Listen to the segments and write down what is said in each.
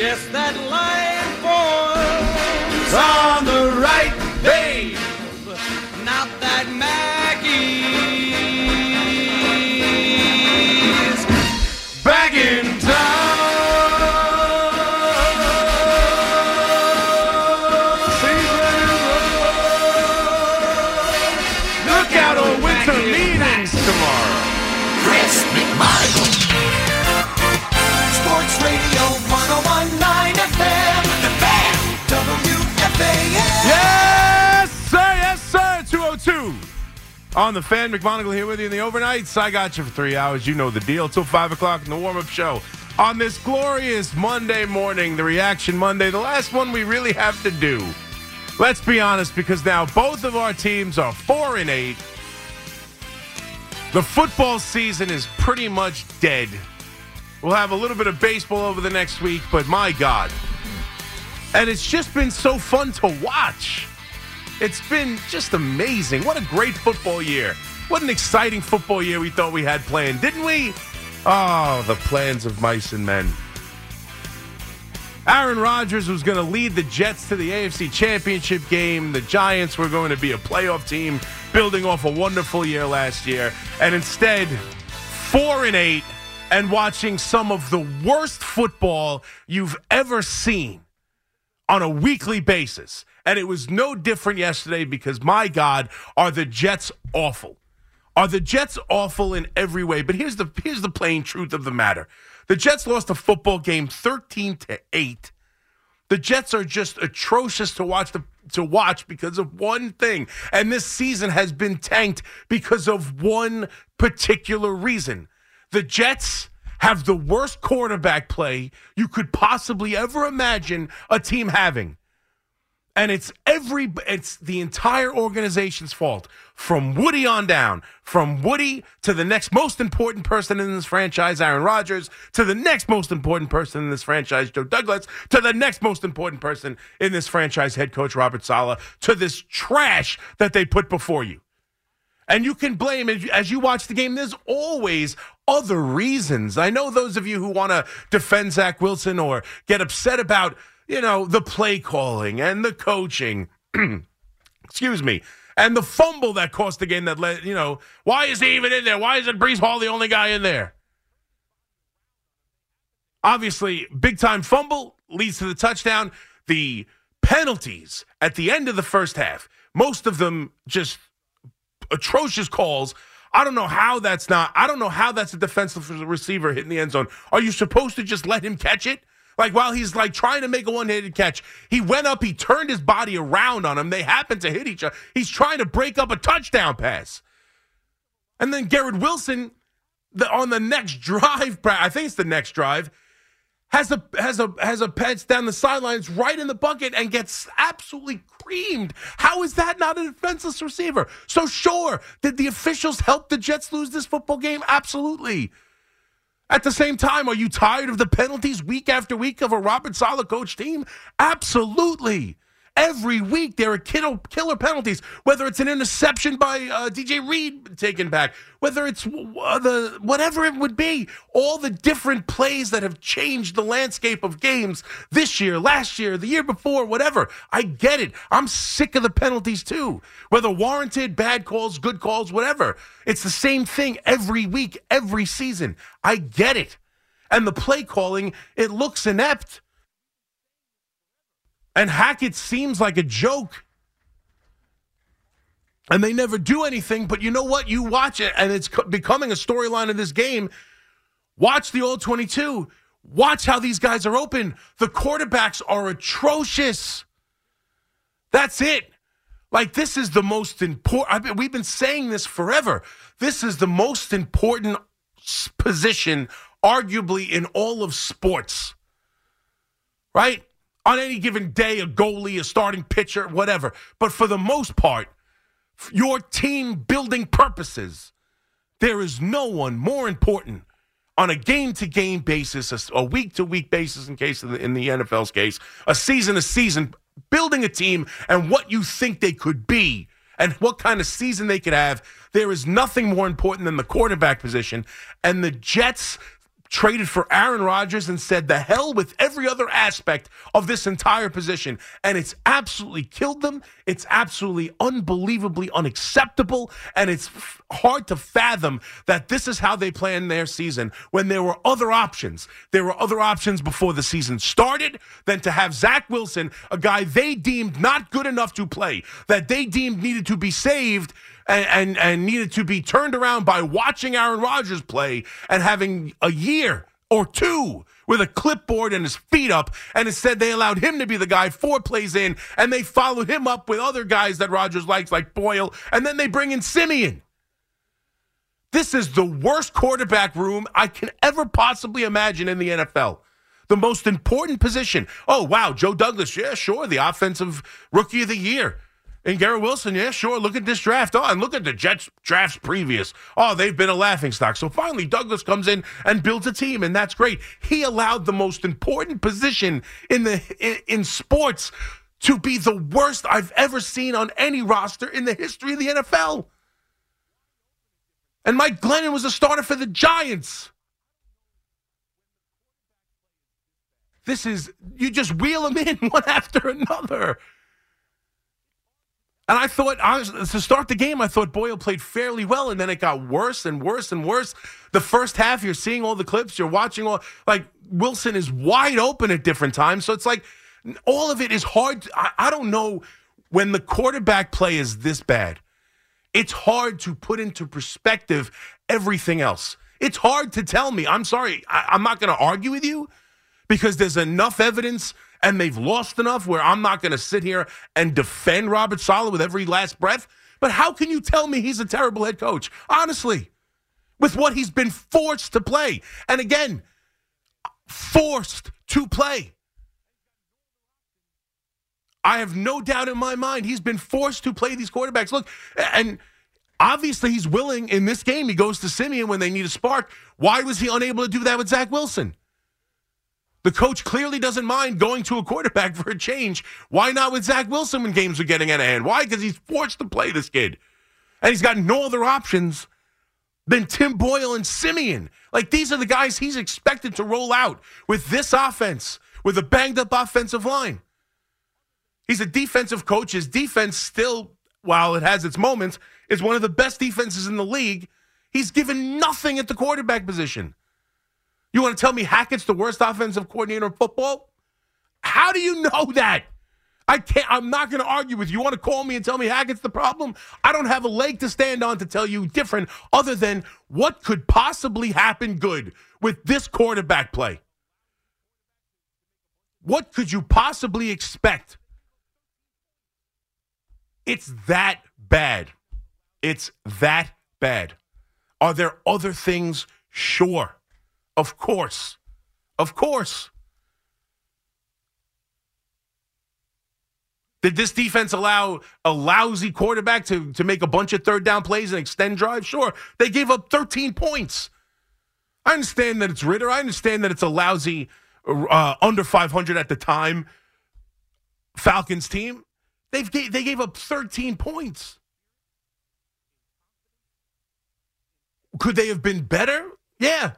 Yes, that line On the fan, McMonagle here with you in the overnights. I got you for three hours. You know the deal. Till 5 o'clock in the warm up show. On this glorious Monday morning, the Reaction Monday, the last one we really have to do. Let's be honest, because now both of our teams are 4 and 8. The football season is pretty much dead. We'll have a little bit of baseball over the next week, but my God. And it's just been so fun to watch. It's been just amazing. What a great football year. What an exciting football year we thought we had planned, didn't we? Oh, the plans of mice and men. Aaron Rodgers was going to lead the Jets to the AFC Championship game. The Giants were going to be a playoff team, building off a wonderful year last year. And instead, four and eight, and watching some of the worst football you've ever seen on a weekly basis. And it was no different yesterday because, my God, are the Jets awful? Are the Jets awful in every way? But here's the here's the plain truth of the matter. The Jets lost a football game 13 to 8. The Jets are just atrocious to watch the to watch because of one thing. And this season has been tanked because of one particular reason. The Jets have the worst quarterback play you could possibly ever imagine a team having. And it's every it's the entire organization's fault. From Woody on down. From Woody to the next most important person in this franchise, Aaron Rodgers, to the next most important person in this franchise, Joe Douglas, to the next most important person in this franchise, head coach Robert Saleh, to this trash that they put before you. And you can blame as you, watch the game. There's always other reasons. I know those of you who want to defend Zach Wilson or get upset about, you know, the play calling and the coaching. Excuse me. And the fumble that cost the game that led, you know, why is he even in there? Why isn't Breece Hall the only guy in there? Obviously, big time fumble leads to the touchdown. The penalties at the end of the first half, most of them just atrocious calls. I don't know how that's not. I don't know how that's a defensive receiver hitting the end zone. Are you supposed to just let him catch it? Like while he's like trying to make a one-handed catch, he went up, he turned his body around on him. They happened to hit each other. He's trying to break up a touchdown pass. And then Garrett Wilson, the, on the next drive, I think it's the next drive, has a has a has a pass down the sidelines right in the bucket and gets absolutely creamed. How is that not a defenseless receiver? So sure, did the officials help the Jets lose this football game? Absolutely. At the same time, are you tired of the penalties week after week of a Robert Saleh coach team? Absolutely. Every week there are killer, penalties, whether it's an interception by uh, DJ Reed taken back, whether it's uh, the whatever it would be, all the different plays that have changed the landscape of games this year, last year, the year before, whatever. I get it. I'm sick of the penalties too, whether warranted, bad calls, good calls, whatever. It's the same thing every week, every season. I get it. And the play calling, it looks inept. And Hackett seems like a joke. And they never do anything, but you know what? You watch it, and it's becoming a storyline of this game. Watch the all 22. Watch how these guys are open. The quarterbacks are atrocious. That's it. Like, this is the most important. We've been saying this forever. This is the most important position, arguably, in all of sports. Right? On any given day, a goalie, a starting pitcher, whatever. But for the most part, your team building purposes, there is no one more important on a game to game basis, a week to week basis, in case the, in the NFL's case, a season to season, building a team and what you think they could be and what kind of season they could have. There is nothing more important than the quarterback position. And the Jets traded for Aaron Rodgers and said the hell with every other aspect of this entire position. And it's absolutely killed them. It's absolutely unbelievably unacceptable. And it's f- hard to fathom that this is how they planned their season when there were other options. There were other options before the season started than to have Zach Wilson, a guy they deemed not good enough to play, that they deemed needed to be saved and, and, and needed to be turned around by watching Aaron Rodgers play and having a year or two with a clipboard and his feet up. And instead, they allowed him to be the guy four plays in, and they followed him up with other guys that Rodgers likes, like Boyle, and then they bring in Siemian. This is the worst quarterback room I can ever possibly imagine in the NFL. The most important position. Oh, wow, Joe Douglas. Yeah, sure. The offensive rookie of the year. And Garrett Wilson, yeah, sure. Look at this draft. Oh, and look at the Jets drafts previous. Oh, they've been a laughing stock. So finally, Douglas comes in and builds a team, and that's great. He allowed the most important position in the in, in sports to be the worst I've ever seen on any roster in the history of the NFL. And Mike Glennon was a starter for the Giants. This is you just wheel them in one after another. And I thought, to start the game, I thought Boyle played fairly well, and then it got worse and worse and worse. The first half, you're seeing all the clips, you're watching all, like, Wilson is wide open at different times. So it's like, all of it is hard. I, I don't know when the quarterback play is this bad. It's hard to put into perspective everything else. It's hard to tell me. I'm sorry. I, I'm not going to argue with you because there's enough evidence and they've lost enough where I'm not going to sit here and defend Robert Saleh with every last breath. But how can you tell me he's a terrible head coach? Honestly, with what he's been forced to play. And again, forced to play. I have no doubt in my mind he's been forced to play these quarterbacks. Look, and obviously he's willing in this game. He goes to Siemian when they need a spark. Why was he unable to do that with Zach Wilson? The coach clearly doesn't mind going to a quarterback for a change. Why not with Zach Wilson when games are getting out of hand? Why? Because he's forced to play this kid. And he's got no other options than Tim Boyle and Siemian. Like these are the guys he's expected to roll out with this offense, with a banged up offensive line. He's a defensive coach. His defense still, while it has its moments, is one of the best defenses in the league. He's given nothing at the quarterback position. You want to tell me Hackett's the worst offensive coordinator in football? How do you know that? I can't. I'm not going to argue with you. You want to call me and tell me Hackett's the problem? I don't have a leg to stand on to tell you different, other than what could possibly happen good with this quarterback play. What could you possibly expect? It's that bad. It's that bad. Are there other things? Sure. Of course. Of course. Did this defense allow a lousy quarterback to, to make a bunch of third down plays and extend drives? Sure. They gave up 13 points. I understand that it's Ridder. I understand that it's a lousy, uh, under 500 at the time Falcons team. They've they gave up 13 points. Could they have been better? Yeah.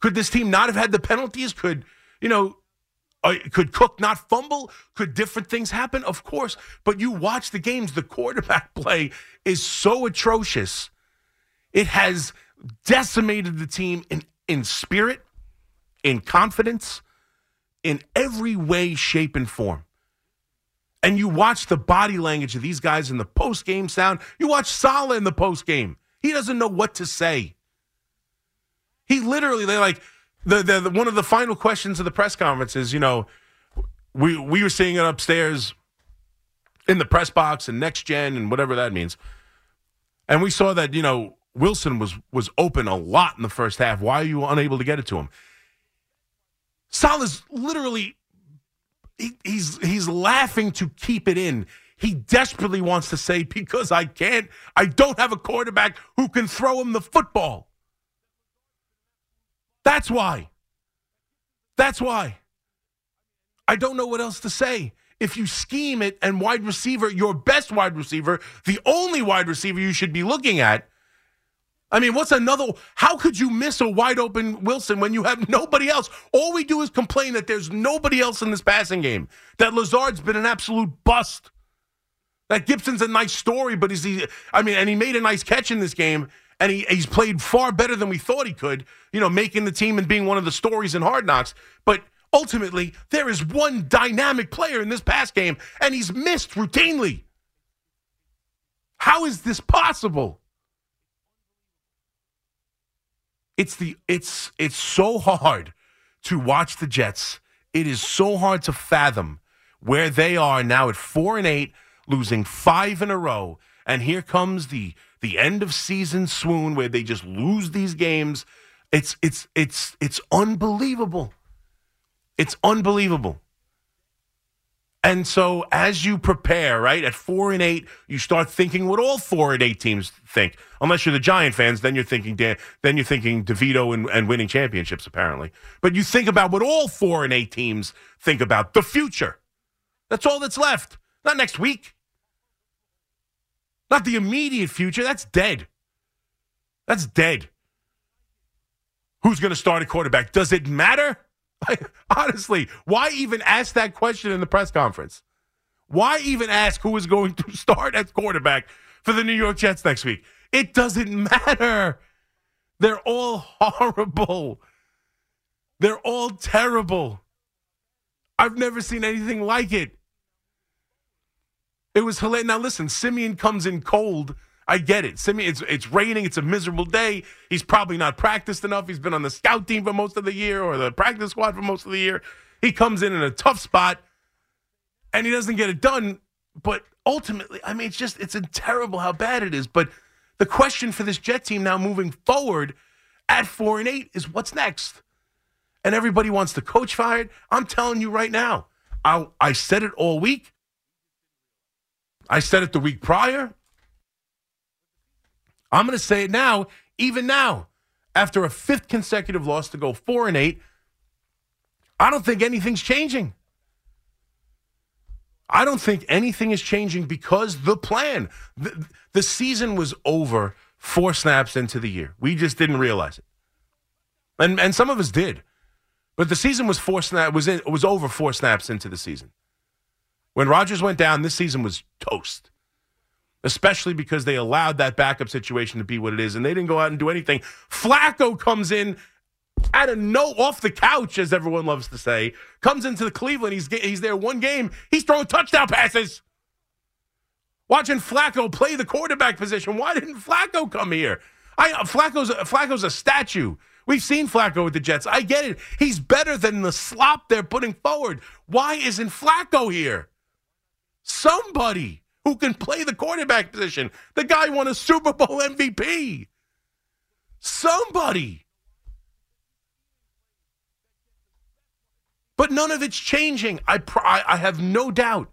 Could this team not have had the penalties? Could, you know, uh, could Cook not fumble? Could different things happen? Of course. But you watch the games, the quarterback play is so atrocious. It has decimated the team in, in spirit, in confidence, in every way, shape, and form. And you watch the body language of these guys in the post game sound. You watch Saleh in the post game. He doesn't know what to say. He literally, they like the, the, the one of the final questions of the press conference is, you know, we we were seeing it upstairs in the press box and next gen and whatever that means, and we saw that you know Wilson was was open a lot in the first half. Why are you unable to get it to him? Saleh's literally he, he's he's laughing to keep it in. He desperately wants to say because I can't, I don't have a quarterback who can throw him the football. That's why. That's why. I don't know what else to say. If you scheme it and wide receiver, your best wide receiver, the only wide receiver you should be looking at, I mean, what's another? How could you miss a wide open Wilson when you have nobody else? All we do is complain that there's nobody else in this passing game. That Lazard's been an absolute bust. That Gipson's a nice story, but is he? I mean, and he made a nice catch in this game, and he, he's played far better than we thought he could. You know, making the team and being one of the stories in Hard Knocks. But ultimately, there is one dynamic player in this pass game, and he's missed routinely. How is this possible? It's the it's it's so hard to watch the Jets. It is so hard to fathom where they are now at 4 and 8, losing 5 in a row. And here comes the the end of season swoon where they just lose these games. It's it's it's it's unbelievable. It's unbelievable. And so as you prepare, right, at four and eight, you start thinking what all four and eight teams think. Unless you're the Giant fans, then you're thinking Dan, then you're thinking DeVito and, and winning championships, apparently. But you think about what all four and eight teams think about the future. That's all that's left. Not next week. Not the immediate future. That's dead. That's dead. Who's going to start a quarterback? Does it matter? Honestly, why even ask that question in the press conference? Why even ask who is going to start at quarterback for the New York Jets next week? It doesn't matter. They're all horrible. They're all terrible. I've never seen anything like it. It was hilarious. Now listen, Siemian comes in cold I get it. Siemian, it's it's raining. It's a miserable day. He's probably not practiced enough. He's been on the scout team for most of the year or the practice squad for most of the year. He comes in in a tough spot, and he doesn't get it done. But ultimately, I mean, it's just it's terrible how bad it is. But the question for this Jet team now moving forward at four and eight is what's next. And everybody wants the coach fired. I'm telling you right now. I I said it all week. I said it the week prior. I'm going to say it now, even now, after a fifth consecutive loss to go four and eight. I don't think anything's changing. I don't think anything is changing because the plan, the, the season was over four snaps into the year. We just didn't realize it, and and some of us did, but the season was four snap was in, was over four snaps into the season. When Rodgers went down, this season was toast especially because they allowed that backup situation to be what it is, and they didn't go out and do anything. Flacco comes in out of no off the couch, as everyone loves to say, comes into the Cleveland. He's he's there one game. He's throwing touchdown passes. Watching Flacco play the quarterback position. Why didn't Flacco come here? I Flacco's Flacco's a statue. We've seen Flacco with the Jets. I get it. He's better than the slop they're putting forward. Why isn't Flacco here? Somebody who can play the quarterback position. The guy won a Super Bowl MVP. Somebody. But none of it's changing. I, I have no doubt.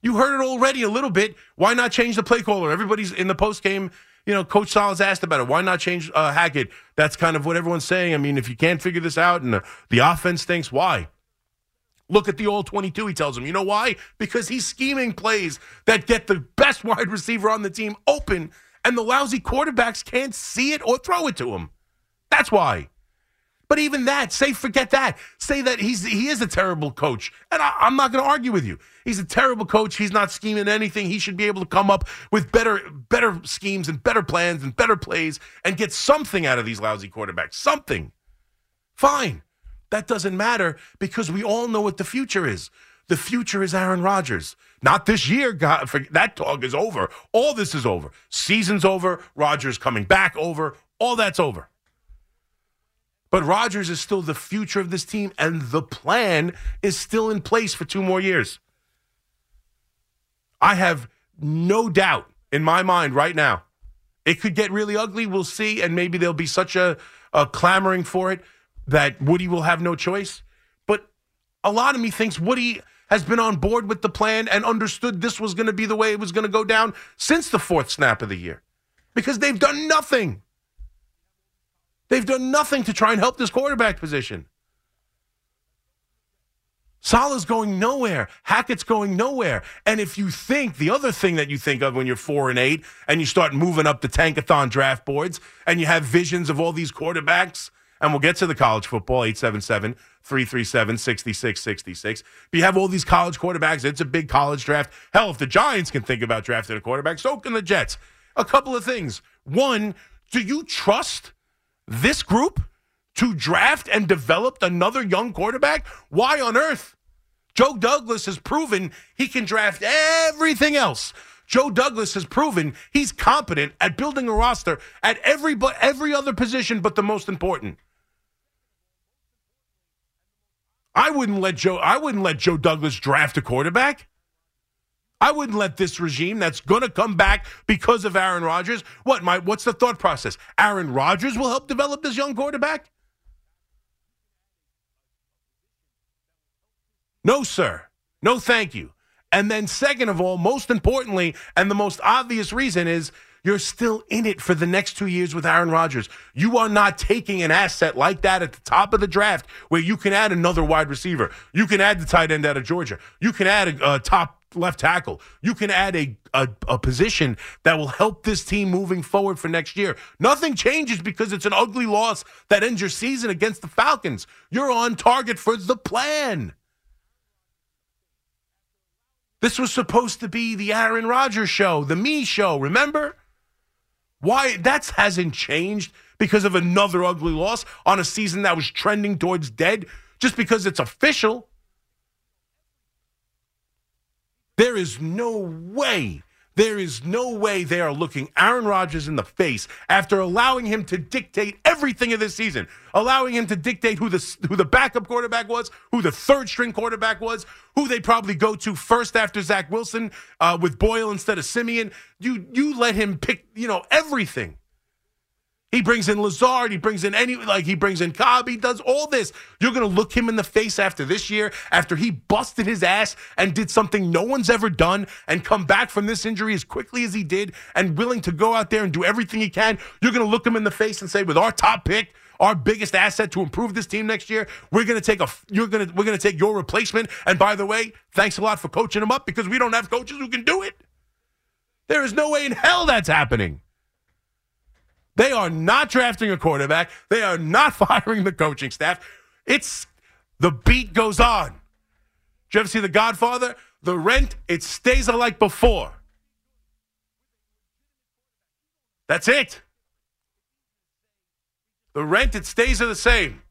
You heard it already a little bit. Why not change the play caller? Everybody's in the post game. You know, Coach Saleh's asked about it. Why not change uh, Hackett? That's kind of what everyone's saying. I mean, if you can't figure this out and the, the offense thinks, why? Look at the all 22, he tells him. You know why? Because he's scheming plays that get the best wide receiver on the team open, and the lousy quarterbacks can't see it or throw it to him. That's why. But even that, say forget that. Say that he's he is a terrible coach, and I, am not going to argue with you. He's a terrible coach. He's not scheming anything. He should be able to come up with better better schemes and better plans and better plays and get something out of these lousy quarterbacks. Something. Fine. That doesn't matter because we all know what the future is. The future is Aaron Rodgers. Not this year. God, that talk is over. All this is over. Season's over. Rodgers coming back over. All that's over. But Rodgers is still the future of this team, and the plan is still in place for two more years. I have no doubt in my mind right now. It could get really ugly. We'll see, and maybe there'll be such a, a clamoring for it that Woody will have no choice. But a lot of me thinks Woody has been on board with the plan and understood this was going to be the way it was going to go down since the fourth snap of the year because they've done nothing. They've done nothing to try and help this quarterback position. Saleh's going nowhere. Hackett's going nowhere. And if you think the other thing that you think of when you're four and eight and you start moving up the tankathon draft boards and you have visions of all these quarterbacks, and we'll get to the college football, 877 337 6666. But you have all these college quarterbacks. It's a big college draft. Hell, if the Giants can think about drafting a quarterback, so can the Jets. A couple of things. One, do you trust this group to draft and develop another young quarterback? Why on earth? Joe Douglas has proven he can draft everything else. Joe Douglas has proven he's competent at building a roster at every every other position but the most important. I wouldn't let Joe I wouldn't let Joe Douglas draft a quarterback. I wouldn't let this regime that's going to come back because of Aaron Rodgers. What my what's the thought process? Aaron Rodgers will help develop this young quarterback? No, sir. No, thank you. And then, second of all, most importantly, and the most obvious reason is you're still in it for the next two years with Aaron Rodgers. You are not taking an asset like that at the top of the draft where you can add another wide receiver. You can add the tight end out of Georgia. You can add a, a top left tackle. You can add a, a, a position that will help this team moving forward for next year. Nothing changes because it's an ugly loss that ends your season against the Falcons. You're on target for the plan. This was supposed to be the Aaron Rodgers show, the me show, remember? Why that hasn't changed because of another ugly loss on a season that was trending towards dead just because it's official. There is no way there is no way they are looking Aaron Rodgers in the face after allowing him to dictate everything of this season, allowing him to dictate who the who the backup quarterback was, who the third string quarterback was, who they probably go to first after Zach Wilson uh, with Boyle instead of Siemian. You you let him pick, you know, everything. He brings in Lazard. He brings in any, like, he brings in Cobb. He does all this. You're to look him in the face after this year, after he busted his ass and did something no one's ever done and come back from this injury as quickly as he did and willing to go out there and do everything he can. You're to look him in the face and say, with our top pick, our biggest asset to improve this team next year. We're to take a you're to we're to take your replacement. And by the way, thanks a lot for coaching him up because we don't have coaches who can do it. There is no way in hell that's happening. They are not drafting a quarterback. They are not firing the coaching staff. It's the beat goes on. Did you ever see The Godfather? The rent, it stays like before. That's it. The rent, it stays the same.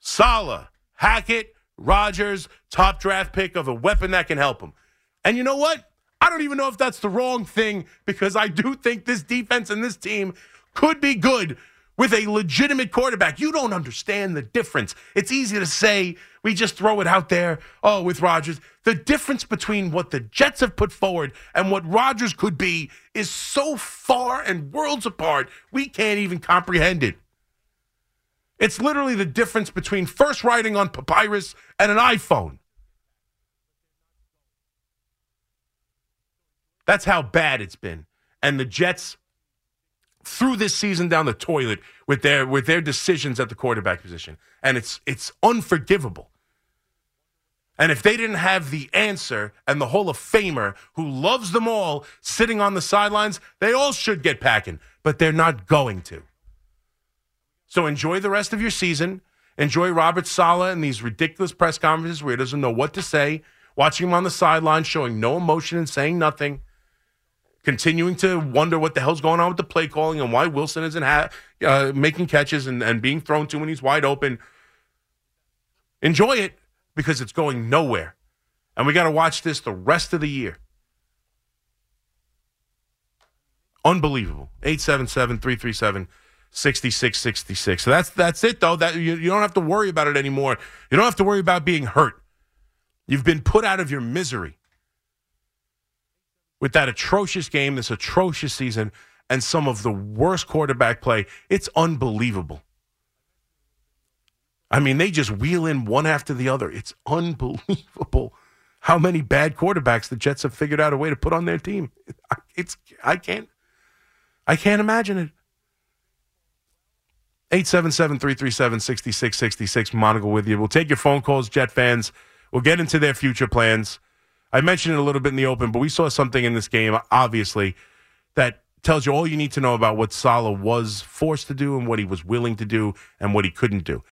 Saleh, Hackett, Rodgers, top draft pick of a weapon that can help him. And you know what? I don't even know if that's the wrong thing because I do think this defense and this team could be good with a legitimate quarterback. You don't understand the difference. It's easy to say we just throw it out there, oh, with Rodgers. The difference between what the Jets have put forward and what Rodgers could be is so far and worlds apart, we can't even comprehend it. It's literally the difference between first writing on papyrus and an iPhone. That's how bad it's been. And the Jets threw this season down the toilet with their with their decisions at the quarterback position. And it's it's unforgivable. And if they didn't have the answer and the Hall of Famer who loves them all sitting on the sidelines, they all should get packing, but they're not going to. So enjoy the rest of your season. Enjoy Robert Saleh and these ridiculous press conferences where he doesn't know what to say, watching him on the sideline, showing no emotion and saying nothing continuing to wonder what the hell's going on with the play calling and why Wilson isn't ha- uh, making catches and, and being thrown to when he's wide open. Enjoy it because it's going nowhere. And we got to watch this the rest of the year. Unbelievable. 877 337 6666. So that's that's it though. That you, you don't have to worry about it anymore. You don't have to worry about being hurt. You've been put out of your misery with that atrocious game, this atrocious season, and some of the worst quarterback play. It's unbelievable. I mean, they just wheel in one after the other. It's unbelievable how many bad quarterbacks the Jets have figured out a way to put on their team. It's I can't I can't imagine it. 877 337 6666. Monica with you. We'll take your phone calls, Jet fans. We'll get into their future plans. I mentioned it a little bit in the open, but we saw something in this game, obviously, that tells you all you need to know about what Saleh was forced to do and what he was willing to do and what he couldn't do.